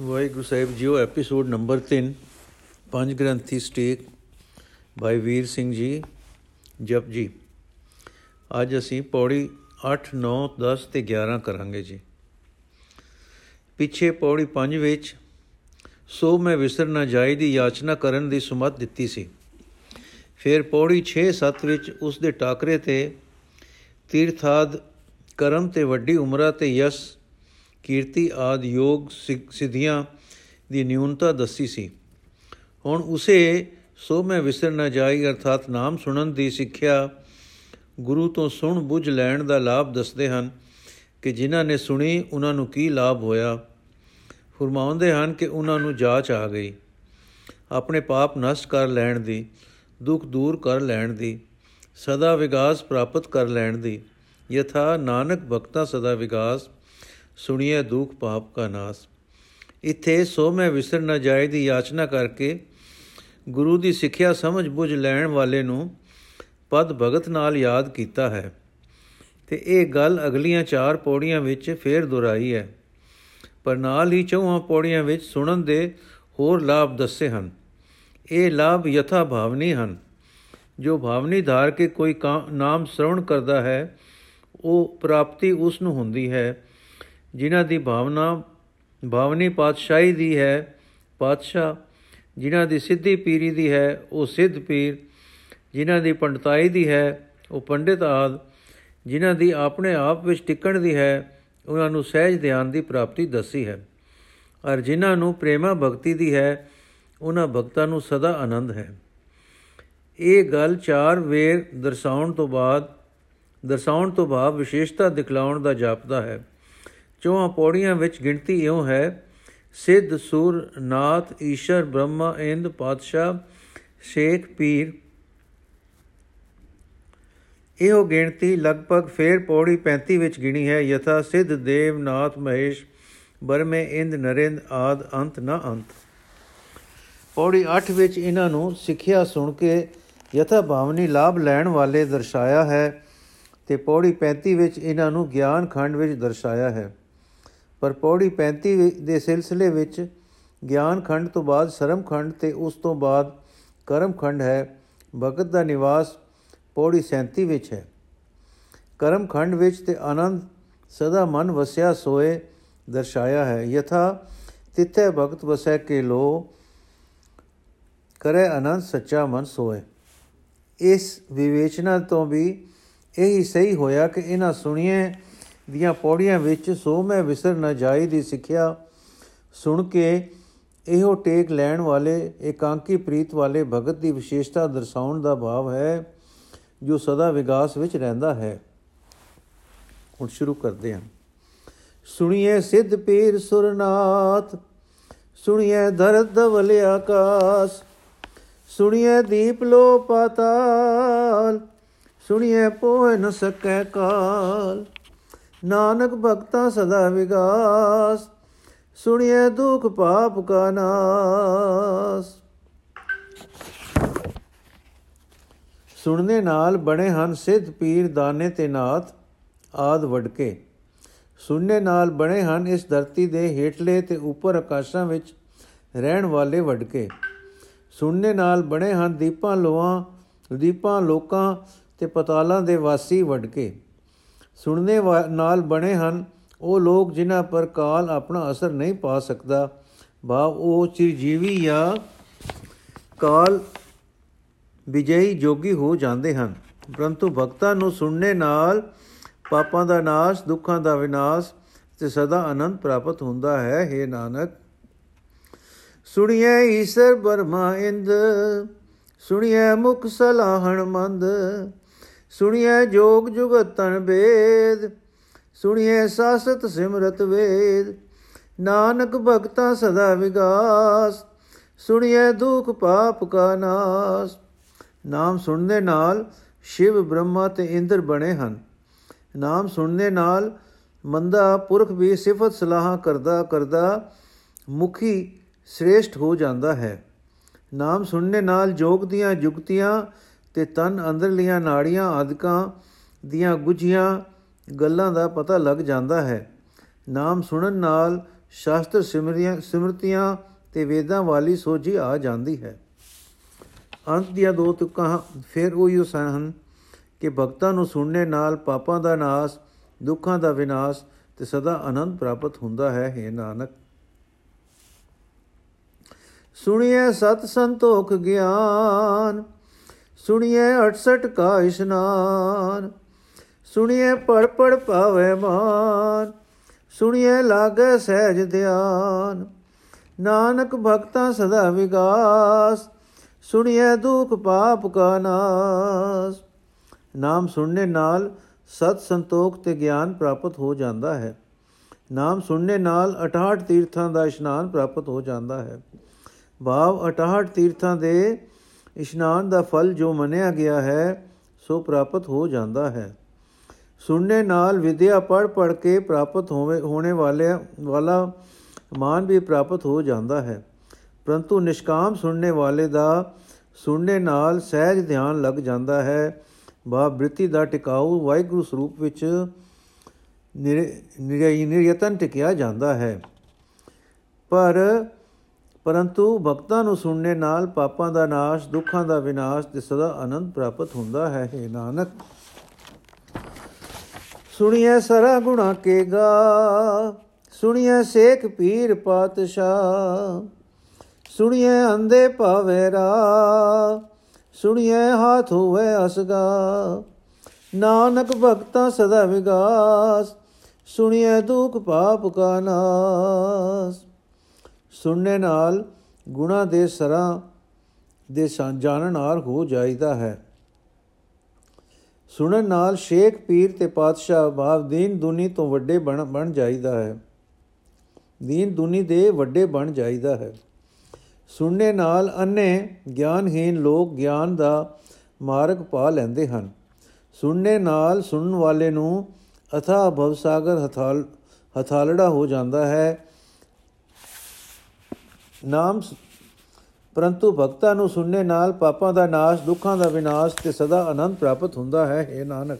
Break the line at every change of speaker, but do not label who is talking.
ਵਾਹਿਗੁਰੂ ਸਾਹਿਬ ਜੀਓ episode number 3 ਪੰਜ ਗ੍ਰੰਥੀ ਸਟੇਕ ਬਾਈ ਵੀਰ ਸਿੰਘ ਜੀ, ਜਪ ਜੀ। ਅੱਜ ਅਸੀਂ ਪੌੜੀ 8 9 10 ਤੇ 11 ਕਰਾਂਗੇ ਜੀ। ਪਿੱਛੇ ਪੌੜੀ 5 ਵਿੱਚ, ਸੋ ਮੈਂ ਵਿਸਰ ਨਾ ਜਾਈ ਦੀ ਯਾਚਨਾ ਕਰਨ ਦੀ ਸੁਮਤ ਦਿੱਤੀ ਸੀ। ਫਿਰ ਪੌੜੀ 6 7 ਵਿੱਚ ਉਸ ਦੇ ਟਾਕਰੇ ਤੇ ਤੀਰਥਾਦ ਕਰਮ ਤੇ ਵੱਡੀ ਉਮਰਾ ਤੇ ਯਸ ਕੀਰਤੀ ਆਦ ਯੋਗ ਸਿੱਧੀਆਂ ਦੀ ਨਿਊਨਤਾ ਦੱਸੀ ਸੀ। ਹੁਣ ਉਸੇ ਸੋ ਮੈਂ ਵਿਸਰ ਨਾ ਜਾਈ, ਅਰਥਾਤ ਨਾਮ ਸੁਣਨ ਦੀ ਸਿੱਖਿਆ ਗੁਰੂ ਤੋਂ ਸੁਣ ਬੁੱਝ ਲੈਣ ਦਾ ਲਾਭ ਦੱਸਦੇ ਹਨ ਕਿ ਜਿਨ੍ਹਾਂ ਨੇ ਸੁਣੀ ਉਹਨਾਂ ਨੂੰ ਕੀ ਲਾਭ ਹੋਇਆ? ਫਰਮਾਉਂਦੇ ਹਨ ਕਿ ਉਹਨਾਂ ਨੂੰ ਜਾਚ ਆ ਗਈ। ਆਪਣੇ ਪਾਪ ਨਸ਼ਟ ਕਰ ਲੈਣ ਦੀ, ਦੁੱਖ ਦੂਰ ਕਰ ਲੈਣ ਦੀ, ਸਦਾ ਵਿਗਾਸ ਪ੍ਰਾਪਤ ਕਰ ਲੈਣ ਦੀ, ਯਥਾ ਨਾਨਕ ਭਗਤਾ ਸਦਾ ਵਿਗਾਸ ਸੁਣੀਏ ਦੁਖ ਪਾਪ ਕਾ ਨਾਸ। ਇਥੇ ਸੋ ਮੈਂ ਵਿਸਰ ਨਾ ਜਾਏ ਦੀ ਯਾਚਨਾ ਕਰਕੇ ਗੁਰੂ ਦੀ ਸਿੱਖਿਆ ਸਮਝ ਬੁੱਝ ਲੈਣ ਵਾਲੇ ਨੂੰ ਪਦ ਭਗਤ ਨਾਲ ਯਾਦ ਕੀਤਾ ਹੈ। ਤੇ ਇਹ ਗੱਲ ਅਗਲੀਆਂ ਚਾਰ ਪੌੜੀਆਂ ਵਿੱਚ ਫੇਰ ਦੁਹਰਾਈ ਹੈ। ਪਰ ਨਾਲ ਹੀ ਚੌਹਾਂ ਪੌੜੀਆਂ ਵਿੱਚ ਸੁਣਨ ਦੇ ਹੋਰ ਲਾਭ ਦੱਸੇ ਹਨ। ਇਹ ਲਾਭ ਯਥਾ ਭਾਵਨੀ ਹਨ। ਜੋ ਭਾਵਨੀ ਧਾਰ ਕੇ ਕੋਈ ਨਾਮ ਸ਼ਰਵਣ ਕਰਦਾ ਹੈ, ਉਹ ਪ੍ਰਾਪਤੀ ਉਸ ਨੂੰ ਹੁੰਦੀ ਹੈ ਜਿਨ੍ਹਾਂ ਦੀ ਭਾਵਨਾ, ਭਾਵਨੀ ਪਾਤਸ਼ਾਹੀ ਦੀ ਹੈ, ਪਾਤਸ਼ਾਹ ਜਿਨ੍ਹਾਂ ਦੀ ਸਿੱਧੀ ਪੀਰੀ ਦੀ ਹੈ, ਉਹ ਸਿੱਧ ਪੀਰ, ਜਿਨ੍ਹਾਂ ਦੀ ਪੰਡਤਾਈ ਦੀ ਹੈ, ਉਹ ਪੰਡਿਤ ਆਦ, ਜਿਨ੍ਹਾਂ ਦੀ ਆਪਣੇ ਆਪ ਵਿੱਚ ਟਿਕਣ ਦੀ ਹੈ, ਉਹਨਾਂ ਨੂੰ ਸਹਿਜ ਧਿਆਨ ਦੀ ਪ੍ਰਾਪਤੀ ਦੱਸੀ ਹੈ। ਔਰ ਜਿਨ੍ਹਾਂ ਨੂੰ ਪ੍ਰੇਮਾ ਭਗਤੀ ਦੀ ਹੈ, ਉਹਨਾਂ ਭਗਤਾਂ ਨੂੰ ਸਦਾ ਆਨੰਦ ਹੈ। ਇਹ ਗੱਲ ਚਾਰ ਵੇਰ ਦਰਸਾਉਣ ਤੋਂ ਬਾਅਦ, ਦਰਸਾਉਣ ਤੋਂ ਬਾਅਦ ਵਿਸ਼ੇਸ਼ਤਾ ਦਿਖਲਾਉਣ ਦਾ ਜਾਪਦਾ ਹੈ। ਚੌਹਾਂ ਪੌੜੀਆਂ ਵਿੱਚ ਗਿਣਤੀ ਇਉਂ ਹੈ, ਸਿੱਧ ਸੁਰ, ਨਾਥ, ਈਸ਼ਰ, ਬ੍ਰਹਮਾ, ਇੰਦ, ਪਾਤਸ਼ਾਹ, ਸ਼ੇਖ, ਪੀਰ। ਇਹੋ ਗਿਣਤੀ ਲਗਭਗ ਫੇਰ ਪੌੜੀ 35 ਵਿੱਚ ਗਿਣੀ ਹੈ, ਯਥਾ ਸਿੱਧ, ਦੇਵ, ਨਾਥ, ਮਹੇਸ਼ ਬਰਮੇ ਇੰਦ, ਨਰਿੰਦ ਆਦ ਅੰਤ ਨਾ ਅੰਤ। ਪੌੜੀ 8 ਵਿੱਚ ਇਹਨਾਂ ਨੂੰ ਸਿੱਖਿਆ ਸੁਣ ਕੇ ਯਥਾ ਭਾਵਨੀ ਲਾਭ ਲੈਣ ਵਾਲੇ ਦਰਸਾਇਆ ਹੈ ਤੇ ਪੌੜੀ 35 ਵਿੱਚ ਇਹਨਾਂ ਨੂੰ ਗਿਆਨ ਖੰਡ ਵਿੱਚ ਦਰਸਾਇਆ ਹੈ। ਪਰ ਪੌੜੀ 35 ਦੇ ਸਿਲਸਿਲੇ ਵਿੱਚ ਗਿਆਨ ਖੰਡ ਤੋਂ ਬਾਅਦ ਸ਼ਰਮ ਖੰਡ ਤੇ ਉਸ ਤੋਂ ਬਾਅਦ ਕਰਮ ਖੰਡ ਹੈ, ਭਗਤ ਦਾ ਨਿਵਾਸ ਪੌੜੀ 37 ਵਿੱਚ ਹੈ। ਕਰਮ ਖੰਡ ਵਿੱਚ ਤੇ ਆਨੰਦ ਸਦਾ ਮਨ ਵਸਿਆ ਸੋਏ ਦਰਸਾਇਆ ਹੈ। ਯਥਾ ਤਿੱਥੇ ਭਗਤ ਵਸੈ ਕੇ ਲੋ ਕਰੇ ਆਨੰਦ ਸੱਚਾ ਮਨ ਸੋਏ। ਇਸ ਵਿਵੇਚਨਾ ਤੋਂ ਵੀ ਇਹੀ ਸਹੀ ਹੋਇਆ ਕਿ ਇਹਨਾਂ ਸੁਣੀਏ ਦੀਆਂ ਪੌੜੀਆਂ ਵਿੱਚ ਸੋ ਮੈਂ ਵਿਸਰ ਨਾ ਜਾਈ ਦੀ ਸਿੱਖਿਆ। ਸੁਣ ਕੇ ਇਹੋ ਟੇਕ ਲੈਣ ਵਾਲੇ, ਇਕਾਂਕੀ ਪ੍ਰੀਤ ਵਾਲੇ ਭਗਤ ਦੀ ਵਿਸ਼ੇਸ਼ਤਾ ਦਰਸਾਉਣ ਦਾ ਭਾਵ ਹੈ, ਜੋ ਸਦਾ ਵਿਗਾਸ ਵਿੱਚ ਰਹਿੰਦਾ ਹੈ। ਹੁਣ ਸ਼ੁਰੂ ਕਰਦੇ ਹਾਂ। ਸੁਣੀਏ ਸਿੱਧ ਪੀਰ ਸੁਰਨਾਥ ਸੁਣੀਏ ਧਰਤ ਧਵਲ ਆਕਾਸ਼ ਸੁਣੀਏ ਦੀਪ ਲੋ ਪਾਤਾਲ ਸੁਣੀਏ ਪੋਹ ਨ ਸਕੈ ਕਾਲ। ਨਾਨਕ ਭਗਤਾ ਸਦਾ ਵਿਗਾਸ ਸੁਣੀਏ ਦੁਖ ਪਾਪ ਕਾ ਨਾਸ। ਸੁਣਨੇ ਨਾਲ ਬਣੇ ਹਨ ਸਿੱਧ ਪੀਰ ਦਾਨੇ ਤੇ ਨਾਥ, ਆਦ ਵਡਕੇ। ਸੁਣਨੇ ਨਾਲ ਬਣੇ ਹਨ ਇਸ ਧਰਤੀ ਦੇ ਹੇਠਲੇ ਤੇ ਉੱਪਰ ਆਕਾਸ਼ਾਂ ਵਿੱਚ ਰਹਿਣ ਵਾਲੇ ਵਡਕੇ। ਸੁਣਨੇ ਨਾਲ ਬਣੇ ਹਨ ਦੀਪਾਂ ਲੋਆਂ, ਦੀਪਾਂ ਲੋਕਾਂ ਤੇ ਪਤਾਲਾਂ ਦੇ ਵਾਸੀ ਵਡਕੇ। ਸੁਣਨੇ ਨਾਲ ਬਣੇ ਹਨ। ਉਹ ਲੋਕ ਜਿਨ੍ਹਾਂ ਪਰ ਕਾਲ ਆਪਣਾ ਅਸਰ ਨਹੀਂ ਪਾ ਸਕਦਾ। ਭਾਵ ਉਹ ਚਿਰਜੀਵੀ ਜਾਂ ਕਾਲ ਵਿਜਈ ਜੋਗੀ ਹੋ ਜਾਂਦੇ ਹਨ। ਪਰੰਤੂ ਭਗਤਾਂ ਨੂੰ ਸੁਣਨੇ ਨਾਲ ਪਾਪਾਂ ਦਾ ਨਾਸ਼, ਦੁੱਖਾਂ ਦਾ ਵਿਨਾਸ਼ ਤੇ ਸਦਾ ਆਨੰਦ ਪ੍ਰਾਪਤ ਹੁੰਦਾ ਹੈ। हे ਨਾਨਕ ਸੁਣੀਏ ਈਸ਼ਰ ਬਰਮਾ ਇੰਦ ਸੁਣੀਏ ਮੁਖ ਸਲਾਹਣ ਮੰਦ। ਸੁਣੀਏ ਜੋਗ ਜੁਗਤ ਤਨ ਬੇਦ ਸੁਣੀਏ ਸਾਸਤ ਸਿਮਰਤ ਵੇਦ। ਨਾਨਕ ਭਗਤਾ ਸਦਾ ਵਿਗਾਸ ਸੁਣੀਏ ਦੁਖ ਪਾਪ ਕਾ ਨਾਸ। ਨਾਮ ਸੁਣਨੇ ਨਾਲ ਸ਼ਿਵ ਬ੍ਰਹਮਾ ਤੇ ਇੰਦਰ ਬਣੇ ਹਨ। ਨਾਮ ਸੁਣਨੇ ਨਾਲ ਮੰਦਾ ਪੁਰਖ ਵੀ ਸਿਫਤ ਸਲਾਹ ਕਰਦਾ ਕਰਦਾ ਮੁਖੀ ਸ੍ਰੇਸ਼ਟ ਹੋ ਜਾਂਦਾ ਹੈ। ਨਾਮ ਸੁਣਨੇ ਨਾਲ ਜੋਗ ਦੀਆਂ ਜੁਗਤੀਆਂ ਤੇ ਤਨ ਅੰਦਰਲੀਆਂ ਨਾੜੀਆਂ ਆਦਿਕਾਂ ਦੀਆਂ ਗੁਝੀਆਂ ਗੱਲਾਂ ਦਾ ਪਤਾ ਲੱਗ ਜਾਂਦਾ ਹੈ। ਨਾਮ ਸੁਣਨ ਨਾਲ ਸ਼ਾਸਤਰ ਸਿਮਰੀਆਂ ਸਿਮਰਤੀਆਂ ਤੇ ਵੇਦਾਂ ਵਾਲੀ ਸੋਝੀ ਆ ਜਾਂਦੀ ਹੈ। ਅੰਤ ਦੀਆਂ ਦੋ ਤੁਕਾਂ ਫਿਰ ਉਹੀ ਹਨ ਕਿ ਭਗਤਾਂ ਨੂੰ ਸੁਣਨੇ ਨਾਲ ਪਾਪਾਂ ਦਾ ਨਾਸ, ਦੁੱਖਾਂ ਦਾ ਵਿਨਾਸ਼ ਤੇ ਸਦਾ ਆਨੰਦ ਪ੍ਰਾਪਤ ਹੁੰਦਾ ਹੈ हे ਨਾਨਕ। ਸੁਣੀਏ ਸਤ ਸੰਤੋਖ ਗਿਆਨ ਸੁਣੀਏ 68 ਕਾ ਇਸ਼ਨਾਨ, ਸੁਣੀਏ ਪੜ ਪੜ ਪਾਵੇ ਮਾਨ, ਸੁਣੀਏ ਲਾਗੇ ਸਹਿਜ ਧਿਆਨ। ਨਾਨਕ ਭਗਤਾਂ ਸਦਾ ਵਿਗਾਸ, ਸੁਣੀਏ ਦੁਖ ਪਾਪ ਕਾ ਨਾਸ। ਨਾਮ ਸੁਣਨੇ ਨਾਲ ਸਤ ਸੰਤੋਖ ਤੇ ਗਿਆਨ ਪ੍ਰਾਪਤ ਹੋ ਜਾਂਦਾ ਹੈ। ਨਾਮ ਸੁਣਨੇ ਨਾਲ 68 ਤੀਰਥਾਂ ਦਾ ਇਸ਼ਨਾਨ ਪ੍ਰਾਪਤ ਹੋ ਜਾਂਦਾ ਹੈ। ਭਾਵ 68 ਤੀਰਥਾਂ ਦੇ ਇਸ਼ਨਾਨ ਦਾ ਫਲ ਜੋ ਮੰਨਿਆ ਗਿਆ ਹੈ, ਸੋ ਪ੍ਰਾਪਤ ਹੋ ਜਾਂਦਾ ਹੈ। ਸੁਣਨੇ ਨਾਲ ਵਿਦਿਆ ਪੜ ਪੜ ਕੇ ਪ੍ਰਾਪਤ ਹੋਵੇ, ਹੋਣੇ ਵਾਲੇ ਵਾਲਾ ਮਾਨ ਵੀ ਪ੍ਰਾਪਤ ਹੋ ਜਾਂਦਾ ਹੈ। ਪਰੰਤੂ ਨਿਸ਼ਕਾਮ ਸੁਣਨੇ ਵਾਲੇ ਦਾ ਸੁਣਨੇ ਨਾਲ ਸਹਿਜ ਧਿਆਨ ਲੱਗ ਜਾਂਦਾ ਹੈ। ਬਾ ਬ੍ਰਿਤੀ ਦਾ ਟਿਕਾਊ ਵਾਹਿਗੁਰੂ ਸਰੂਪ ਵਿੱਚ ਨਿਰਯਤਨ ਟਿਕਿਆ ਜਾਂਦਾ ਹੈ। ਪਰ ਪਰੰਤੂ ਭਗਤਾਂ ਨੂੰ ਸੁਣਨੇ ਨਾਲ ਪਾਪਾਂ ਦਾ ਨਾਸ਼, ਦੁੱਖਾਂ ਦਾ ਵਿਨਾਸ਼ ਤੇ ਸਦਾ ਆਨੰਦ ਪ੍ਰਾਪਤ ਹੁੰਦਾ ਹੈ हे ਨਾਨਕ। ਸੁਣੀਏ ਸਰਾ ਗੁਣਾ ਕੇ ਗਾ ਸੁਣੀਏ ਸੇਖ ਪੀਰ ਪਾਤਸ਼ਾਹ ਸੁਣੀਏ ਅੰਦੇ ਭਾਵੇਰਾ ਸੁਣੀਏ ਹਾਥ ਹੋਵੇ ਅਸਗਾ। ਨਾਨਕ ਭਗਤਾ ਸਦਾ ਵਿਗਾਸ ਸੁਣੀਏ ਦੁਖ ਪਾਪ ਕਾ ਨਾਸ। ਸੁਣਨੇ ਨਾਲ ਗੁਣਾ ਦੇ ਸਰਾਂ ਦੇ ਜਾਣਨ ਆਰ ਹੋ ਜਾਈਦਾ ਹੈ। ਸੁਣਨ ਨਾਲ ਸ਼ੇਖ ਪੀਰ ਤੇ ਪਾਤਸ਼ਾਹ ਬਾਪ ਦੀਨ ਦੁਨੀ ਤੋਂ ਵੱਡੇ ਬਣ ਬਣ ਜਾਈਦਾ ਹੈ। ਦੀਨ ਦੁਨੀ ਦੇ ਵੱਡੇ ਬਣ ਜਾਈਦਾ ਹੈ। ਸੁਣਨੇ ਨਾਲ ਅੰਨੇ ਗਿਆਨਹੀਨ ਲੋਕ ਗਿਆਨ ਦਾ ਮਾਰਗ ਪਾ ਲੈਂਦੇ ਹਨ। ਸੁਣਨੇ ਨਾਲ ਸੁਣਨ ਵਾਲੇ ਨੂੰ ਅਥਾ ਭਵਸਾਗਰ ਹਥਾਲ, ਹਥਾਲੜਾ ਹੋ ਜਾਂਦਾ ਹੈ। ਨਾਮ ਪਰੰਤੂ ਭਗਤਾਂ ਨੂੰ ਸੁਣਨੇ ਨਾਲ ਪਾਪਾਂ ਦਾ ਨਾਸ਼, ਦੁੱਖਾਂ ਦਾ ਵਿਨਾਸ਼ ਤੇ ਸਦਾ ਆਨੰਦ ਪ੍ਰਾਪਤ ਹੁੰਦਾ ਹੈ। हे ਨਾਨਕ।